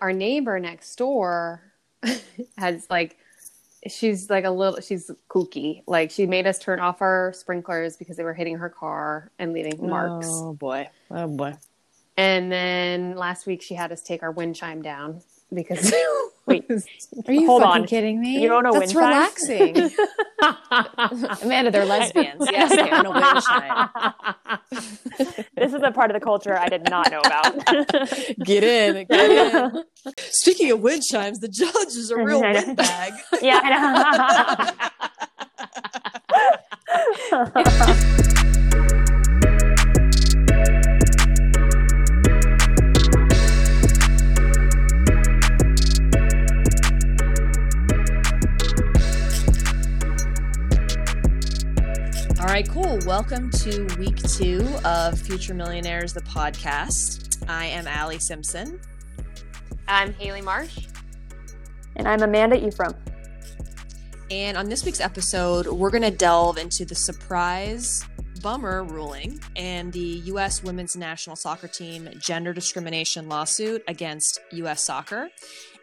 our neighbor next door has like she's like a little she's kooky like she made us turn off our sprinklers because they were hitting her car and leaving marks Oh boy. Oh boy. and then last week she had us take our wind chime down because Wait. Are you Hold fucking on. kidding me? You don't know That's wind chimes? relaxing. Amanda, they're lesbians. Yes, they own a wind chime. this is a part of the culture I did not know about. Get in, get in. Speaking of wind chimes, the judge is a real windbag. yeah, I know. Right, cool. Welcome to week two of Future Millionaires, the podcast. I am Allie Simpson. i'm haley marsh and I'm Amanda Ephraim. And on this week's episode, we're going to delve into the surprise bummer ruling and the U.S. women's national soccer team gender discrimination lawsuit against U.S. soccer.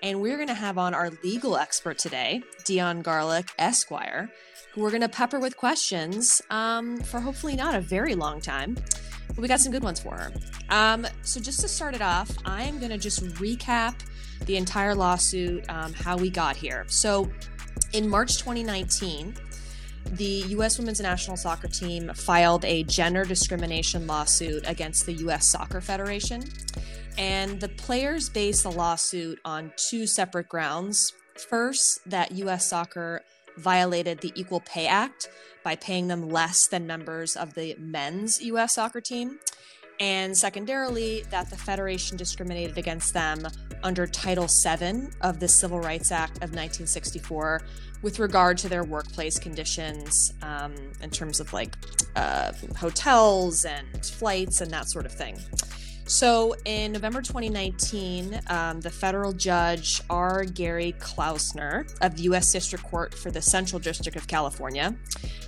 And we're going to have on our legal expert today, Dion Garlic Esquire, who we're going to pepper with questions um, for hopefully not a very long time. But we got some good ones for her. Um, so, just to start it off, I am going to just recap the entire lawsuit, um, how we got here. So, in March 2019, the U.S. women's national soccer team filed a gender discrimination lawsuit against the U.S. Soccer Federation. And the players based the lawsuit on two separate grounds. First, that U.S. soccer violated the Equal Pay Act by paying them less than members of the men's U.S. soccer team. And secondarily, that the Federation discriminated against them under Title VII of the Civil Rights Act of 1964 with regard to their workplace conditions um, in terms of like uh, hotels and flights and that sort of thing. So, in November 2019, um, the federal judge R. Gary Klausner of the U.S. District Court for the Central District of California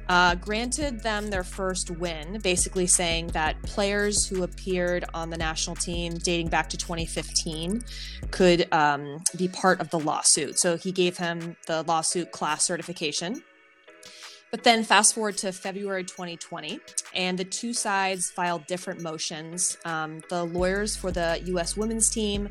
uh, granted them their first win, basically saying that players who appeared on the national team dating back to 2015 could um, be part of the lawsuit. So, he gave him the lawsuit class certification. But then fast forward to February 2020, and the two sides filed different motions. Um, the lawyers for the U.S. women's team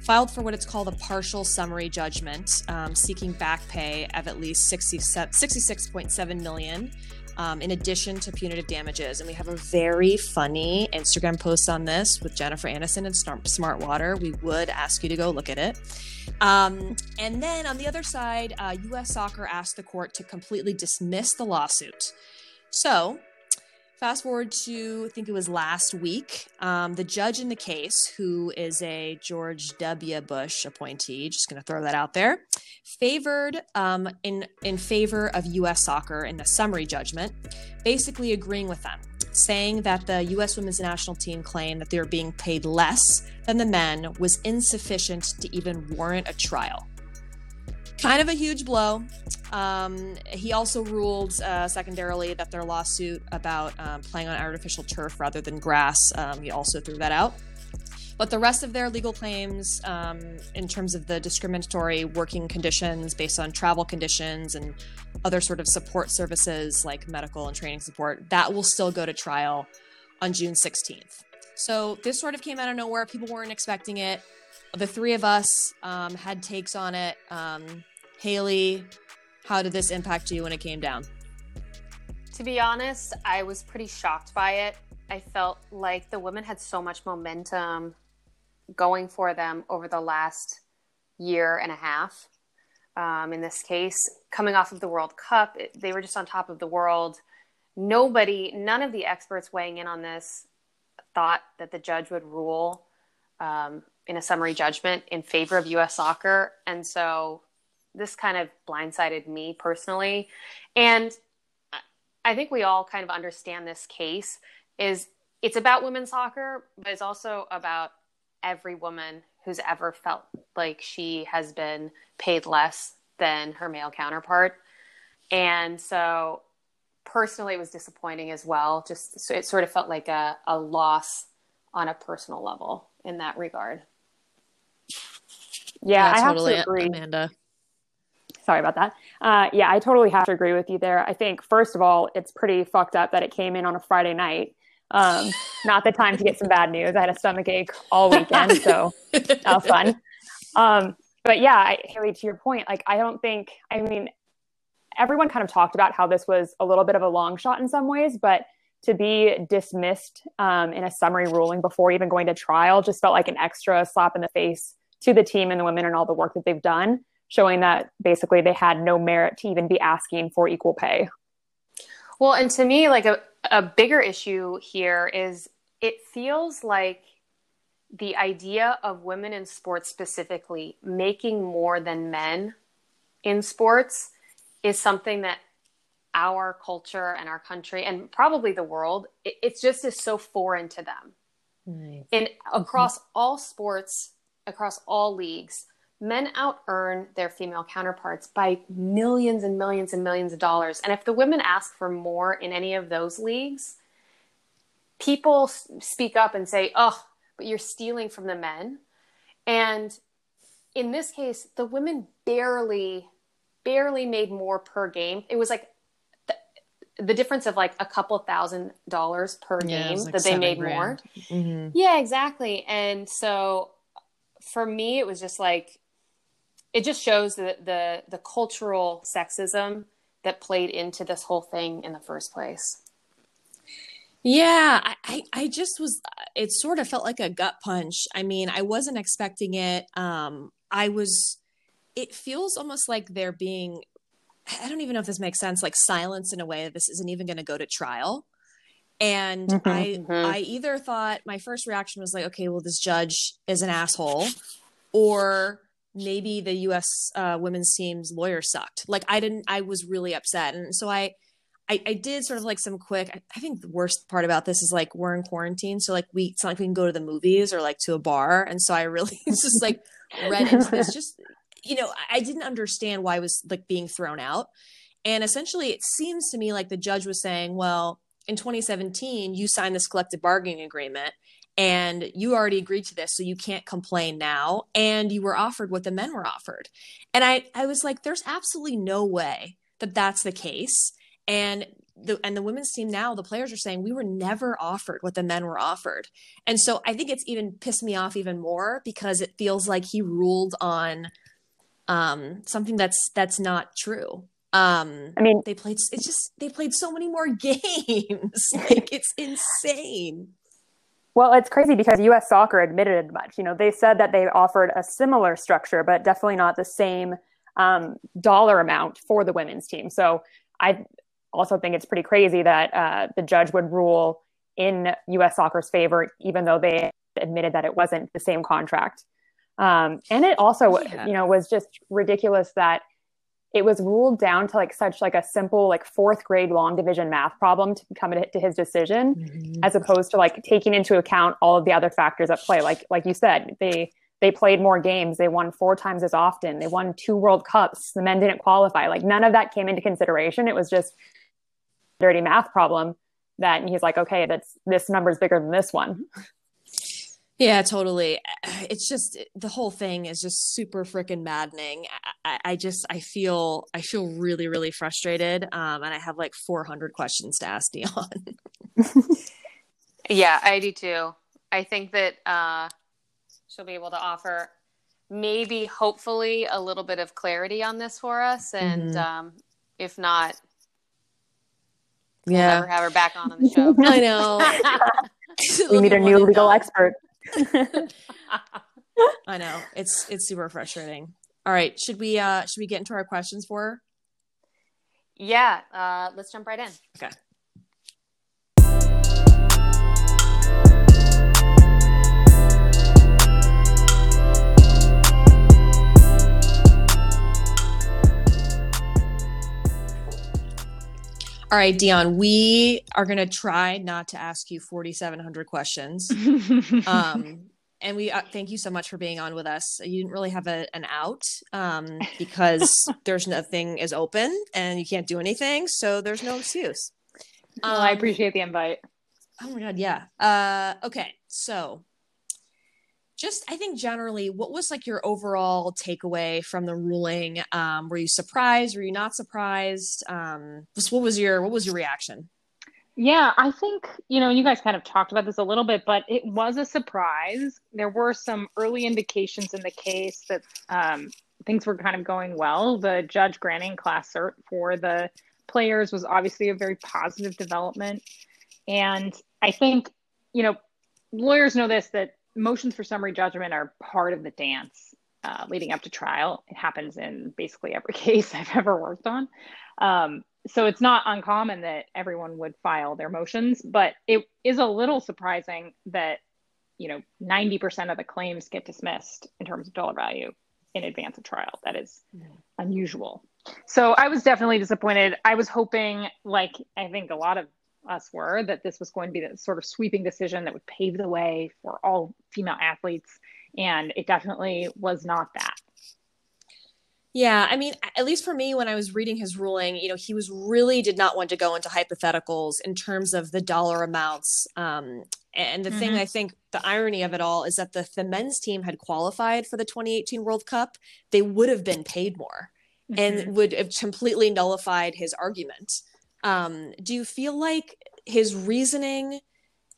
filed for what it's called a partial summary judgment, um, seeking back pay of at least 60, 66.7 million. Um, in addition to punitive damages. And we have a very funny Instagram post on this with Jennifer Aniston and Smart, Water. We would ask you to go look at it. Um, and then on the other side, uh, U.S. Soccer asked the court to completely dismiss the lawsuit. So, fast forward to I think it was last week. Um, the judge in the case, who is a George W. Bush appointee, just going to throw that out there, favored um, in in favor of U.S. Soccer in the summary judgment, basically agreeing with them saying that the U.S. women's national team claim that they were being paid less than the men was insufficient to even warrant a trial. Kind of a huge blow. Um, he also ruled uh, secondarily that their lawsuit about um, playing on artificial turf rather than grass, um, he also threw that out. But the rest of their legal claims, um, in terms of the discriminatory working conditions based on travel conditions and other sort of support services like medical and training support, that will still go to trial on June 16th. So this sort of came out of nowhere. People weren't expecting it. The three of us um, had takes on it. Um, Haley, how did this impact you when it came down? To be honest, I was pretty shocked by it. I felt like the women had so much momentum going for them over the last year and a half. Um, in this case, coming off of the World Cup, it, they were just on top of the world. Nobody, none of the experts weighing in on this thought that the judge would rule um, in a summary judgment in favor of U.S. soccer. And so this kind of blindsided me personally. And I think we all kind of understand this case is it's about women's soccer, but it's also about every woman who's ever felt like she has been paid less than her male counterpart. And so personally it was disappointing as well. Just it sort of felt like a, a loss on a personal level in that regard. Yeah, I totally, have to agree. Amanda. Sorry about that. Uh, yeah, I totally have to agree with you there. I think first of all, it's pretty fucked up that it came in on a Friday night. Um, not the time to get some bad news. I had a stomach ache all weekend, so that was fun. Um, but yeah, I, Haley, to your point, like I don't think. I mean, everyone kind of talked about how this was a little bit of a long shot in some ways, but to be dismissed um, in a summary ruling before even going to trial just felt like an extra slap in the face to the team and the women and all the work that they've done, showing that basically they had no merit to even be asking for equal pay. Well, and to me, like a, a bigger issue here is it feels like the idea of women in sports specifically making more than men in sports is something that our culture and our country and probably the world it, it's just is so foreign to them Right. and mm-hmm. across all sports across all leagues men out earn their female counterparts by millions and millions and millions of dollars and if the women ask for more in any of those leagues people speak up and say oh but you're stealing from the men and in this case the women barely barely made more per game it was like the, difference of like a couple thousand dollars per Yeah, game like that they made grand. more Mhm. yeah, exactly. And so for me it was just like it just shows the the the cultural sexism that played into this whole thing in the first place. Yeah, I, I, I just was, it sort of felt like a gut punch. I mean, I wasn't expecting it. Um, I was, it feels almost like they're being, I don't even know if this makes sense, like silence in a way this isn't even going to go to trial. And Mhm, I, mhm. I either thought my first reaction was like, okay, well, this judge is an asshole, or maybe the U.S. Uh, women's team's lawyer sucked. Like, I didn't, I was really upset, and so I, I, I did sort of like some quick. I, I think the worst part about this is like we're in quarantine, so like we it's not like we can go to the movies or like to a bar, and so I really just like read into this. Just you know, I, I didn't understand why I was like being thrown out, and essentially it seems to me like the judge was saying, well, in 2017 you signed this collective bargaining agreement. And you already agreed to this, so you can't complain now. And you were offered what the men were offered. And I, I was like, there's absolutely no way that that's the case and the and the women's team now the players are saying we were never offered what the men were offered and so i think it's even pissed me off even more because it feels like he ruled on um something that's that's not true um I mean, they played it's just they played so many more games like it's insane Well, it's crazy because U.S. Soccer admitted as much. You know, they said that they offered a similar structure, but definitely not the same um, dollar amount for the women's team. So I also think it's pretty crazy that uh, the judge would rule in U.S. Soccer's favor, even though they admitted that it wasn't the same contract. Um, and it also, Yeah. you know, was just ridiculous that it was ruled down to like such like a simple like fourth grade long division math problem to come to his decision mm-hmm. as opposed to like taking into account all of the other factors at play. Like like you said they they played more games. They won four times as often. They won two world cups. The men didn't qualify. Like none of that came into consideration. It was just dirty math problem that and he's like okay that's this number is bigger than this one Yeah, totally. It's just the whole thing is just super freaking maddening. I, I just I feel I feel really really frustrated, um, and I have like 400 questions to ask Dion. Yeah, I do too. I think that uh, she'll be able to offer maybe, hopefully, a little bit of clarity on this for us. And Mhm. um, if not, we'll never have her back on on the show. I know. we need a new legal expert I know it's it's super frustrating. All right, should we uh should we get into our questions for her? yeah, uh, let's jump right in. Okay. All right, Dion, we are going to try not to ask you 4,700 questions. Um, and we uh, thank you so much for being on with us. You didn't really have a, an out um, because there's nothing is open and you can't do anything. So there's no excuse. well, I Um, appreciate the invite. Oh my god, yeah. Uh okay, so just I think generally, what was like your overall takeaway from the ruling? Um, were you surprised? Were you not surprised? Um, just what was your what was your reaction? Yeah, I think, you know, you guys kind of talked about this a little bit, but it was a surprise. There were some early indications in the case that um, things were kind of going well. The judge granting class cert for the players was obviously a very positive development. And I think, you know, lawyers know this that motions for summary judgment are part of the dance uh, leading up to trial. It happens in basically every case I've ever worked on. Um, so it's not uncommon that everyone would file their motions, but it is a little surprising that you know 90% of the claims get dismissed in terms of dollar value in advance of trial. That is mm-hmm. unusual. So I was definitely disappointed. I was hoping, like I think a lot of us were, that this was going to be the sort of sweeping decision that would pave the way for all female athletes. And it definitely was not that. Yeah, I mean, at least for me, when I was reading his ruling, you know, he was really did not want to go into hypotheticals in terms of the dollar amounts. Um, and the mm-hmm. thing I think the irony of it all is that the, the men's team had qualified for the 2018 World Cup, they would have been paid more mm-hmm. and would have completely nullified his argument. Um, do you feel like his reasoning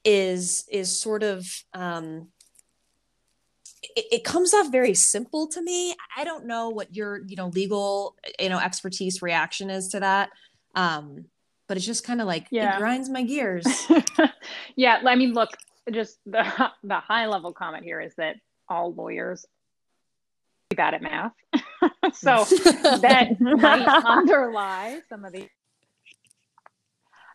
is is sort of um, it, it, comes off very simple to me. I don't know what your, you know, legal, you know, expertise reaction is to that. Um, but it's just kind of like yeah. it grinds my gears. yeah, I mean, look, just the the high level comment here is that all lawyers are bad at math, so that might underlie some of the.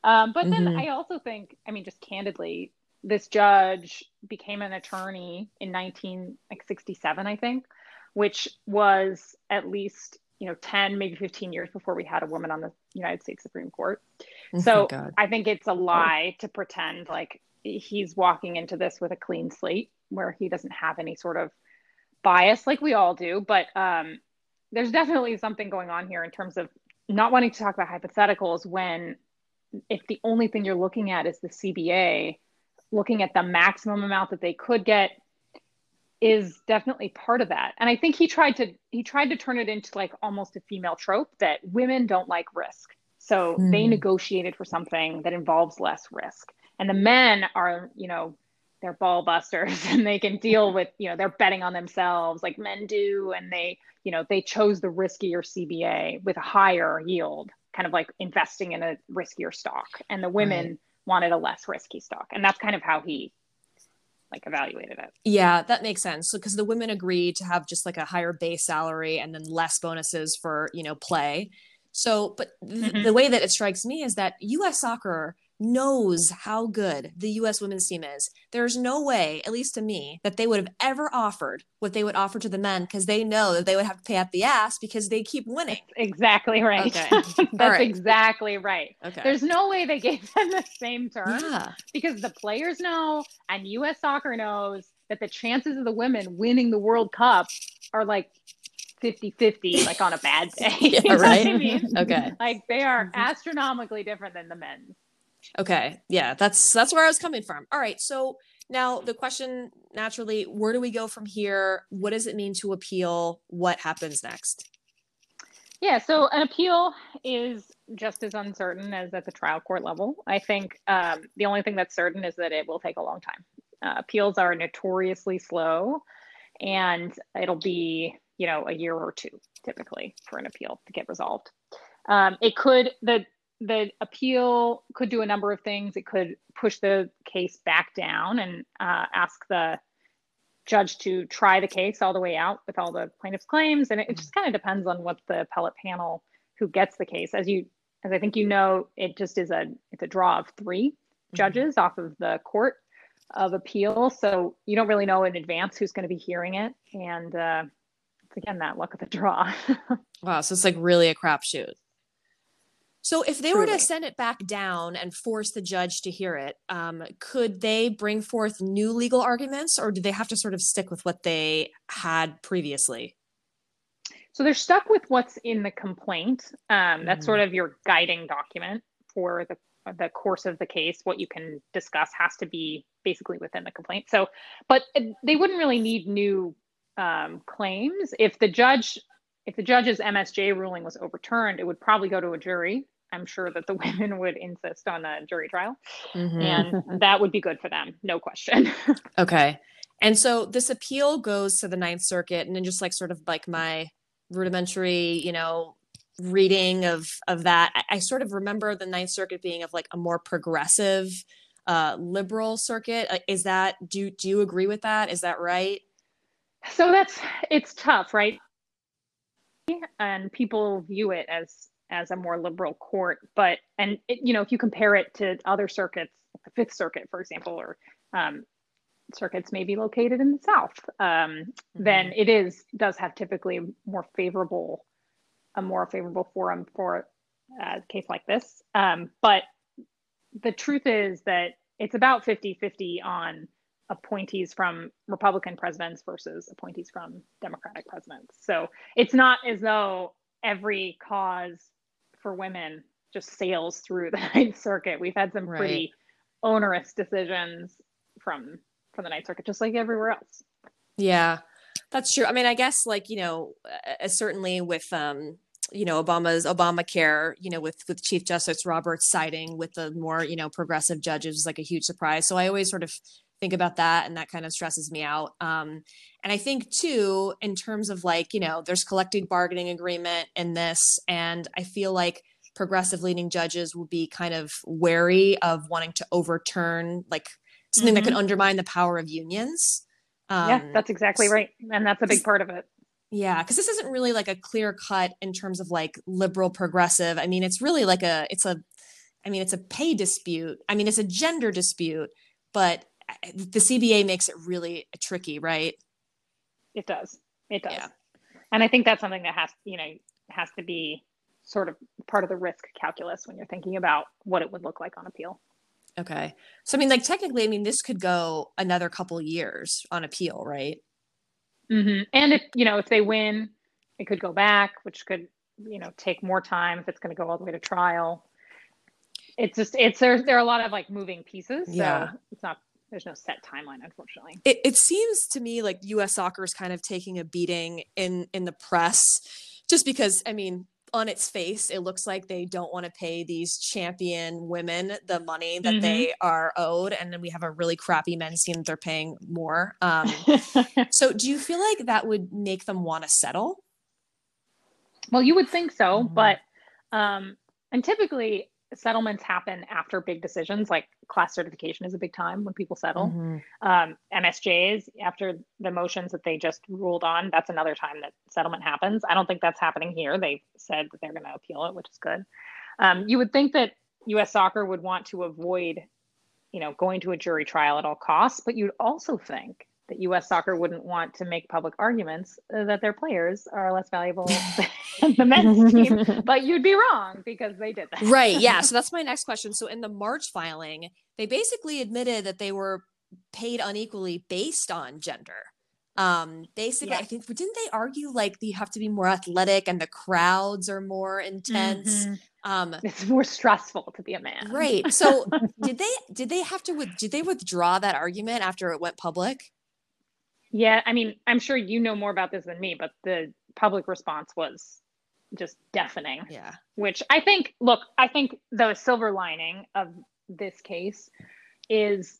Um, but then mm-hmm. I also think, I mean, just candidly, this judge became an attorney in 1967, I think, which was at least you know 10 maybe 15 years before we had a woman on the united states supreme court. Oh so i think it's a lie to pretend like he's walking into this with a clean slate where he doesn't have any sort of bias like we all do. But um, there's definitely something going on here in terms of not wanting to talk about hypotheticals when if the only thing you're looking at is the cba looking at the maximum amount that they could get is definitely part of that. And i think he tried to he tried to turn it into like almost a female trope that women don't like risk. So mm. they negotiated for something that involves less risk. And the men are you know they're ball busters and they can deal with you know they're betting on themselves like men do. And they you know they chose the riskier cba with a higher yield kind of like investing in a riskier stock and the women right wanted a less risky stock. And that's kind of how he like evaluated it. Yeah, that makes sense. So because the women agreed to have just like a higher base salary and then less bonuses for, you know, play. So, but th- mm-hmm. the way that it strikes me is that US soccer knows how good the US women's team is. There's no way, at least to me, that they would have ever offered what they would offer to the men because they know that they would have to pay up the ass because they keep winning. That's exactly right. Okay. That's right. exactly right. Okay. There's no way they gave them the same terms yeah. because the players know and US soccer knows that the chances of the women winning the World Cup are like 50 50 like on a bad day. yeah, right. I mean? Okay. Like they are mm-hmm. astronomically different than the men's. Okay. Yeah, that's that's where I was coming from. All right. So now the question naturally, where do we go from here? What does it mean to appeal? What happens next? Yeah, so an appeal is just as uncertain as at the trial court level. I think um, the only thing that's certain is that it will take a long time. Uh, appeals are notoriously slow, and it'll be you know a year or two typically for an appeal to get resolved. Um, it could the the appeal could do a number of things. It could push the case back down and uh, ask the judge to try the case all the way out with all the plaintiff's claims. And it, it just kind of depends on what the appellate panel who gets the case. As you, as I think you know, it just is a it's a draw of 3 mm-hmm. judges off of the court of appeal. So you don't really know in advance who's going to be hearing it. And uh, it's again that luck of the draw. wow, so it's like really a crapshoot. So, if they Truly. were to send it back down and force the judge to hear it, um, could they bring forth new legal arguments, or do they have to sort of stick with what they had previously? So they're stuck with what's in the complaint. Um, that's mm. sort of your guiding document for the the course of the case. What you can discuss has to be basically within the complaint. So, but they wouldn't really need new um, claims if the judge if the judge's MSJ ruling was overturned, it would probably go to a jury. I'm sure that the women would insist on a jury trial, mm-hmm. and that would be good for them, no question. okay. And so this appeal goes to the Ninth Circuit, and then just like sort of like my rudimentary, you know, reading of of that, I, I sort of remember the Ninth Circuit being of like a more progressive, uh, liberal circuit. Uh, is that do do you agree with that? Is that right? So that's it's tough, right? And people view it as as a more liberal court, but and it, you know if you compare it to other circuits, the Fifth Circuit, for example, or um, circuits may be located in the south, um, mm-hmm. then it is does have typically more favorable, a more favorable forum for a case like this. Um, but the truth is that it's about 50-50 on appointees from Republican presidents versus appointees from Democratic presidents. So it's not as though every cause for women just sails through the Ninth Circuit. We've had some pretty onerous decisions from from the Ninth Circuit, just like everywhere else. Yeah, that's true. I mean, I guess like you know, uh, certainly with um, you know Obama's Obamacare, you know, with with Chief Justice Roberts siding with the more you know progressive judges was like a huge surprise. So I always sort of think about that, and that kind of stresses me out. Um, and I think too, in terms of like you know, there's collective bargaining agreement in this, and I feel like progressive leaning judges will be kind of wary of wanting to overturn like something mm-hmm. that could undermine the power of unions. Um, yeah, that's exactly right. And that's a big part of it. Yeah, because this isn't really like a clear cut in terms of like liberal progressive. I mean, it's really like a, it's a, I mean, it's a pay dispute. I mean, it's a gender dispute, but the CBA makes it really tricky, right? It does. It does. Yeah. And I think that's something that has, you know, has to be sort of part of the risk calculus when you're thinking about what it would look like on appeal. Okay. So I mean, like technically, I mean, this could go another couple years on appeal, right? Mm-hmm. And if you know, if they win, it could go back, which could you know take more time if it's going to go all the way to trial. It's just it's there. There are a lot of like moving pieces. Yeah. It's not. There's no set timeline, unfortunately. It, it seems to me like U.S. soccer is kind of taking a beating in in the press, just because I mean on its face, it looks like they don't want to pay these champion women the money that mm-hmm. they are owed, and then we have a really crappy men's team that they're paying more. Um, so, do you feel like that would make them want to settle? Well, you would think so, mm-hmm. but um, and typically settlements happen after big decisions like class certification is a big time when people settle. Mm-hmm. um, msjs after the motions that they just ruled on that's another time that settlement happens. I don't think that's happening here. They said that they're going to appeal it which is good. Um, you would think that us soccer would want to avoid you know going to a jury trial at all costs but you'd also think that U.S. soccer wouldn't want to make public arguments that their players are less valuable than the men's team, but you'd be wrong because they did that. Right. Yeah. So that's my next question. So in the March filing, they basically admitted that they were paid unequally based on gender. Um, basically, I think didn't they argue like you have to be more athletic and the crowds are more intense? Mm-hmm. Um, it's more stressful to be a man. Right. So did they did they have to did they withdraw that argument after it went public? Yeah, I mean, I'm sure you know more about this than me, but the public response was just deafening. Yeah. Which I think, look, I think the silver lining of this case is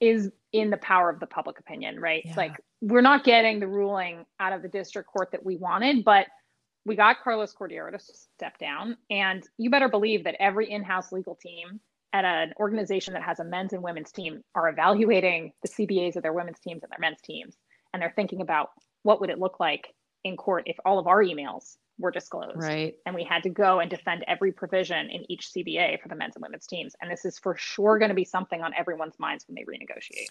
is in the power of the public opinion, right? Yeah. Like we're not getting the ruling out of the district court that we wanted, but we got Carlos Cordeiro to step down, and you better believe that every in-house legal team at an organization that has a men's and women's team are evaluating the CBAs of their women's teams and their men's teams and they're thinking about what would it look like in court if all of our emails were disclosed. Right. And we had to go and defend every provision in each cba for the men's and women's teams. And this is for sure going to be something on everyone's minds when they renegotiate.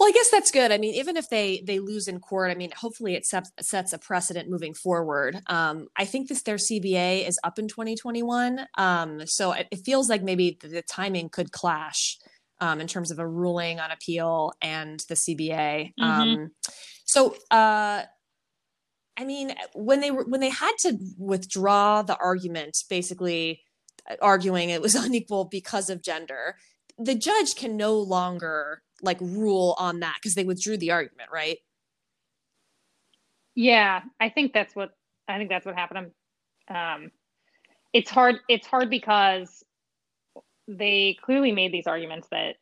Well i guess that's good. I mean even if they they lose in court i mean hopefully it sets, sets a precedent moving forward. Um, i think this their cba is up in 2021 um, so it, it feels like maybe the, the timing could clash um, in terms of a ruling on appeal and the CBA. Mm-hmm. So, uh, I mean, when they were when they had to withdraw the argument, basically arguing it was unequal because of gender, the judge can no longer like rule on that because they withdrew the argument, right? Yeah, I think that's what I think that's what happened. Um, it's hard. It's hard because they clearly made these arguments that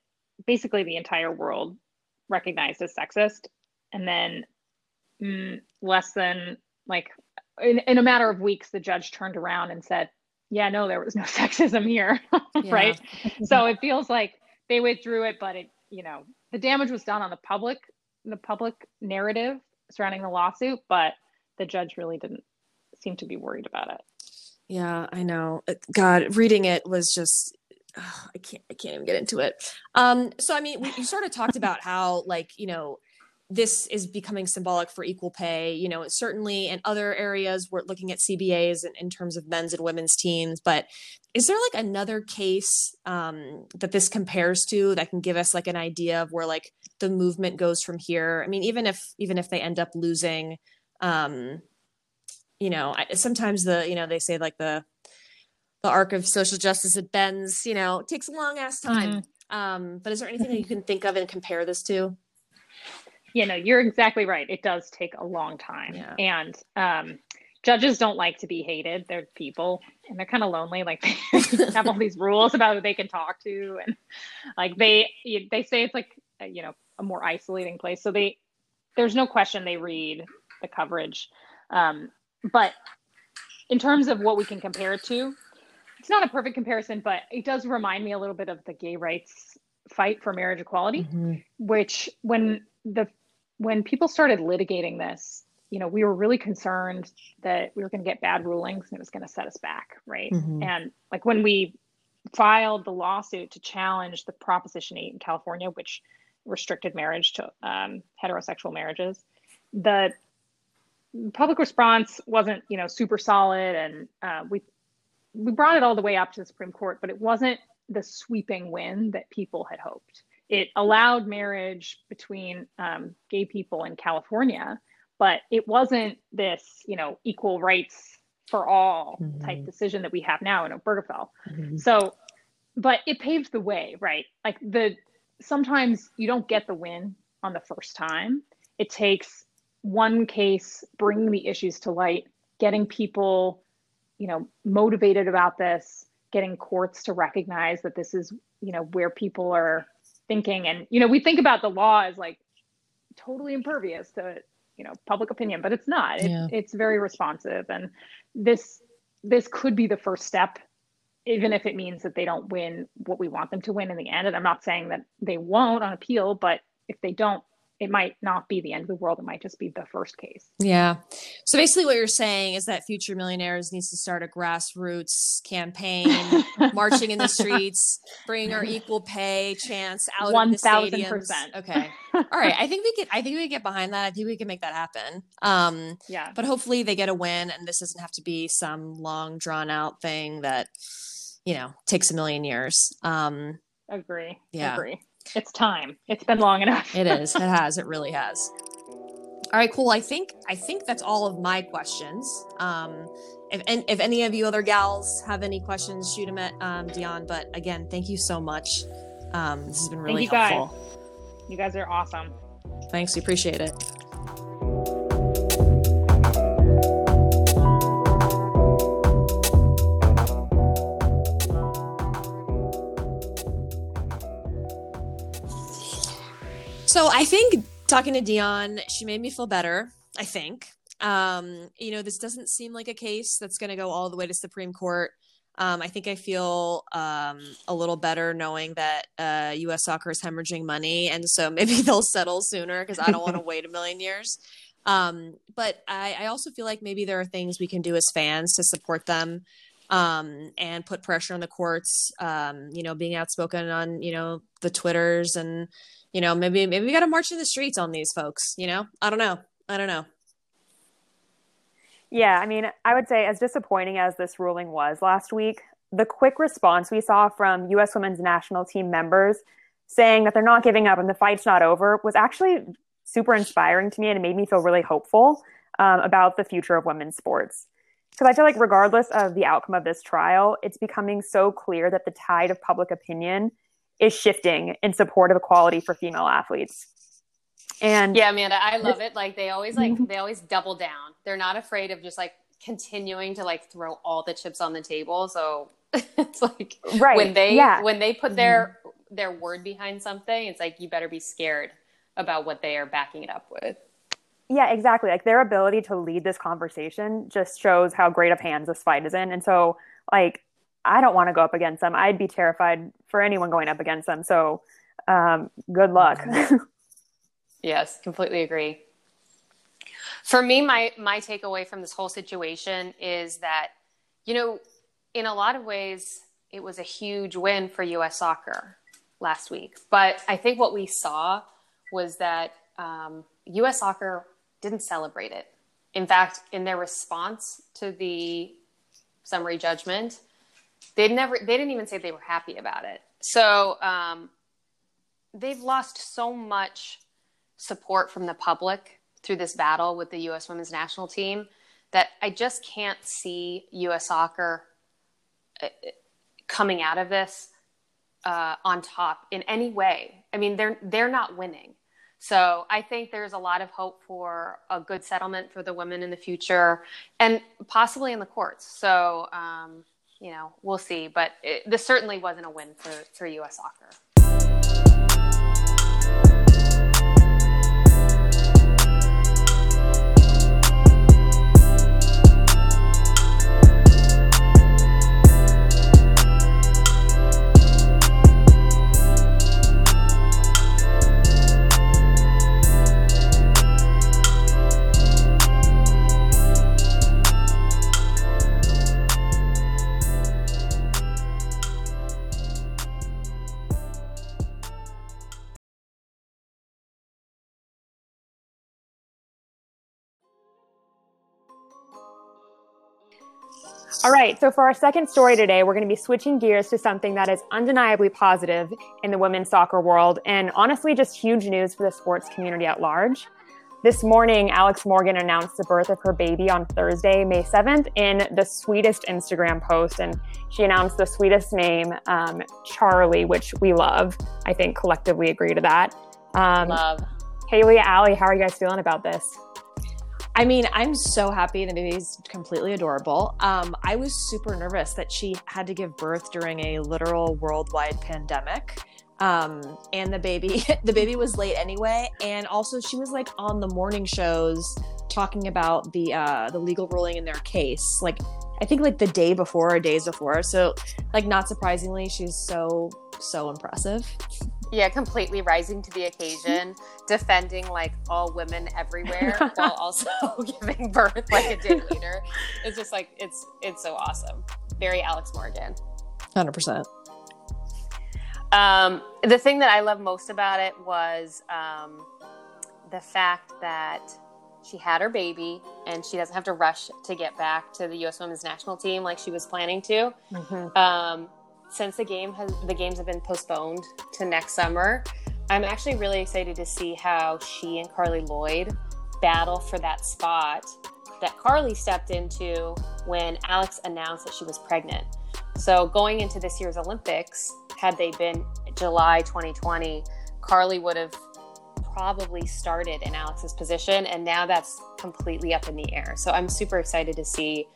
basically the entire world recognized as sexist, and then mm, less than like in, in a matter of weeks, the judge turned around and said, "Yeah, no, there was no sexism here," right? so it feels like they withdrew it, but it, you know, the damage was done on the public, the public narrative surrounding the lawsuit, but the judge really didn't seem to be worried about it. Yeah, I know. God, reading it was just oh, I can't I can't even get into it. Um so I mean, we, you sort of talked about how like, you know, this is becoming symbolic for equal pay. You know, certainly in other areas, we're looking at CBAs in, in terms of men's and women's teams. But is there like another case um, that this compares to that can give us like an idea of where like the movement goes from here? I mean, even if even if they end up losing, um, you know, sometimes the you know they say like the the arc of social justice it bends. You know, takes a long ass time. Mm-hmm. Um, but is there anything that you can think of and compare this to? You know, you're exactly right. It does take a long time. Yeah. And um, judges don't like to be hated. They're people and they're kind of lonely. Like they have all these rules about who they can talk to. And like they, they say it's like, you know, a more isolating place. So they, there's no question they read the coverage. Um, but in terms of what we can compare it to, it's not a perfect comparison, but it does remind me a little bit of the gay rights fight for marriage equality, mm-hmm. which when the when people started litigating this, you know, we were really concerned that we were going to get bad rulings and it was going to set us back, right? Mm-hmm. And like when we filed the lawsuit to challenge the Proposition 8 in California, which restricted marriage to um, heterosexual marriages, the public response wasn't, you know, super solid, and uh, we we brought it all the way up to the Supreme Court, but it wasn't the sweeping win that people had hoped it allowed marriage between um, gay people in California, but it wasn't this, you know, equal rights for all mm-hmm. type decision that we have now in Obergefell. Mm-hmm. So, but it paved the way, right? Like the sometimes you don't get the win on the first time. It takes one case bringing the issues to light, getting people, you know, motivated about this, getting courts to recognize that this is, you know, where people are thinking. And you know we think about the law as like totally impervious to you know public opinion but it's not. It, yeah. it's very responsive. And this this could be the first step even if it means that they don't win what we want them to win in the end. And i'm not saying that they won't on appeal but if they don't it might not be the end of the world. It might just be the first case. Yeah. So basically, what you're saying is that Future Millionaires needs to start a grassroots campaign, marching in the streets, bringing our equal pay chance out 1, of the stadiums. Percent. Okay. All right. I think we could. I think we get behind that. I think we can make that happen. Um, yeah. But hopefully, they get a win, and this doesn't have to be some long, drawn out thing that you know takes a million years. Um, agree. Yeah. Agree. It's time. It's been long enough. it is. It has. It really has. All right, cool. I think I think that's all of my questions. Um, if and if any of you other gals have any questions, shoot them at um, Dion. But again, thank you so much. Um, this has been really you helpful. Guys. You guys are awesome. Thanks. We appreciate it. So I think talking to Dion, she made me feel better. I think. Um, you know, this doesn't seem like a case that's going to go all the way to Supreme Court. Um, I think I feel um, a little better knowing that uh, U.S. soccer is hemorrhaging money, and so maybe they'll settle sooner because I don't want to wait a million years. Um, but I, I, also feel like maybe there are things we can do as fans to support them um, and put pressure on the courts. Um, you know, being outspoken on you know the twitters and you know, maybe maybe we got to march in the streets on these folks. You know, I don't know. I don't know. Yeah, I mean, I would say as disappointing as this ruling was last week, the quick response we saw from U.S. Women's National Team members saying that they're not giving up and the fight's not over was actually super inspiring to me and it made me feel really hopeful um, about the future of women's sports. Because I feel like, regardless of the outcome of this trial, it's becoming so clear that the tide of public opinion is shifting in support of equality for female athletes. And yeah, Amanda, I love it. Like they always like they always double down. They're not afraid of just like continuing to like throw all the chips on the table. So it's like right. when they yeah. when they put their mm-hmm. their word behind something, it's like you better be scared about what they are backing it up with. Yeah, exactly. Like their ability to lead this conversation just shows how great of hands this fight is in. And so, like, I don't want to go up against them. I'd be terrified for anyone going up against them. So, um, good luck. yes, completely agree. For me, my my takeaway from this whole situation is that, you know, in a lot of ways, it was a huge win for U.S. soccer last week. But I think what we saw was that um, U.S. soccer didn't celebrate it. In fact, in their response to the summary judgment, they never they didn't even say they were happy about it. So um, they've lost so much support from the public through this battle with the U.S. Women's National Team that I just can't see U.S. Soccer uh, coming out of this uh, on top in any way. I mean, they're they're not winning. So I think there's a lot of hope for a good settlement for the women in the future and possibly in the courts. So, um, you know, we'll see. But it, this certainly wasn't a win for, for U.S. soccer. All right, so for our second story today, we're going to be switching gears to something that is undeniably positive in the women's soccer world and honestly just huge news for the sports community at large. This morning, Alex Morgan announced the birth of her baby on Thursday, May 7th, in the sweetest Instagram post. And she announced the sweetest name, um, Charlie, which we love. I think collectively agree to that. Um, love. Haley, Allie, how are you guys feeling about this? I mean, I'm so happy the baby's completely adorable. Um, I was super nervous that she had to give birth during a literal worldwide pandemic. Um, and the baby, the baby was late anyway, and also she was like on the morning shows talking about the uh, the legal ruling in their case, like I think like the day before or days before. So, like, not surprisingly, she's so so impressive. Yeah, completely rising to the occasion, defending like all women everywhere while also giving birth like a day later. It's just like it's it's so awesome. Very Alex Morgan. Hundred percent. Um, the thing that I love most about it was um, the fact that she had her baby and she doesn't have to rush to get back to the U.S. Women's National Team like she was planning to. Mm-hmm. Um, since the game has the games have been postponed to next summer, I'm actually really excited to see how she and Carli Lloyd battle for that spot that Carli stepped into when Alex announced that she was pregnant. So going into this year's Olympics, had they been July 2020, Carli would have probably started in Alex's position, and now that's completely up in the air. So I'm super excited to see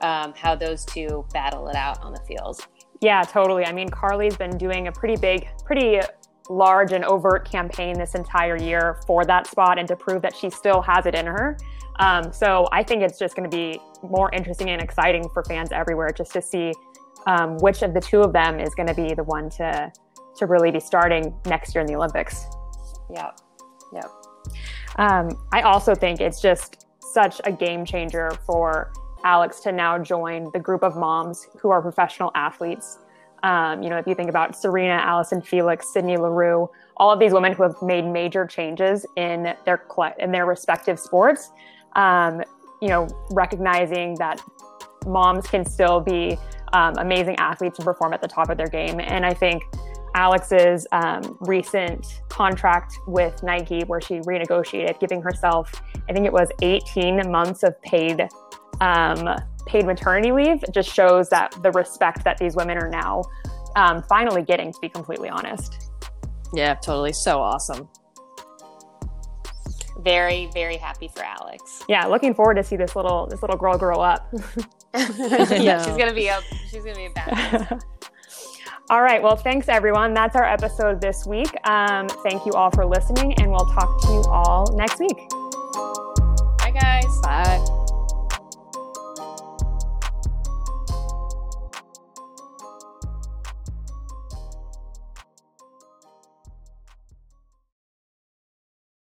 um, how those two battle it out on the field. Yeah, totally. I mean, Carli's been doing a pretty big, pretty large and overt campaign this entire year for that spot and to prove that she still has it in her. Um, so I think it's just going to be more interesting and exciting for fans everywhere just to see um, which of the two of them is going to be the one to to really be starting next year in the Olympics. Yep. Yep. Um, I also think it's just such a game changer for Alex to now join the group of moms who are professional athletes. Um, you know, if you think about Serena, Allyson Felix, Sydney Leroux, all of these women who have made major changes in their in their respective sports. Um, you know, recognizing that moms can still be um, amazing athletes and perform at the top of their game. And I think Alex's um, recent contract with Nike, where she renegotiated, giving herself, I think it was 18 months of paid um, paid maternity leave, just shows that the respect that these women are now um, finally getting, to be completely honest. Yeah, totally. So awesome. Very, very happy for Alex. Yeah, looking forward to see this little this little girl grow up. yeah, she's gonna be a she's gonna be a bad. all right. Well, thanks everyone. That's our episode this week. Um, thank you all for listening, and we'll talk to you all next week.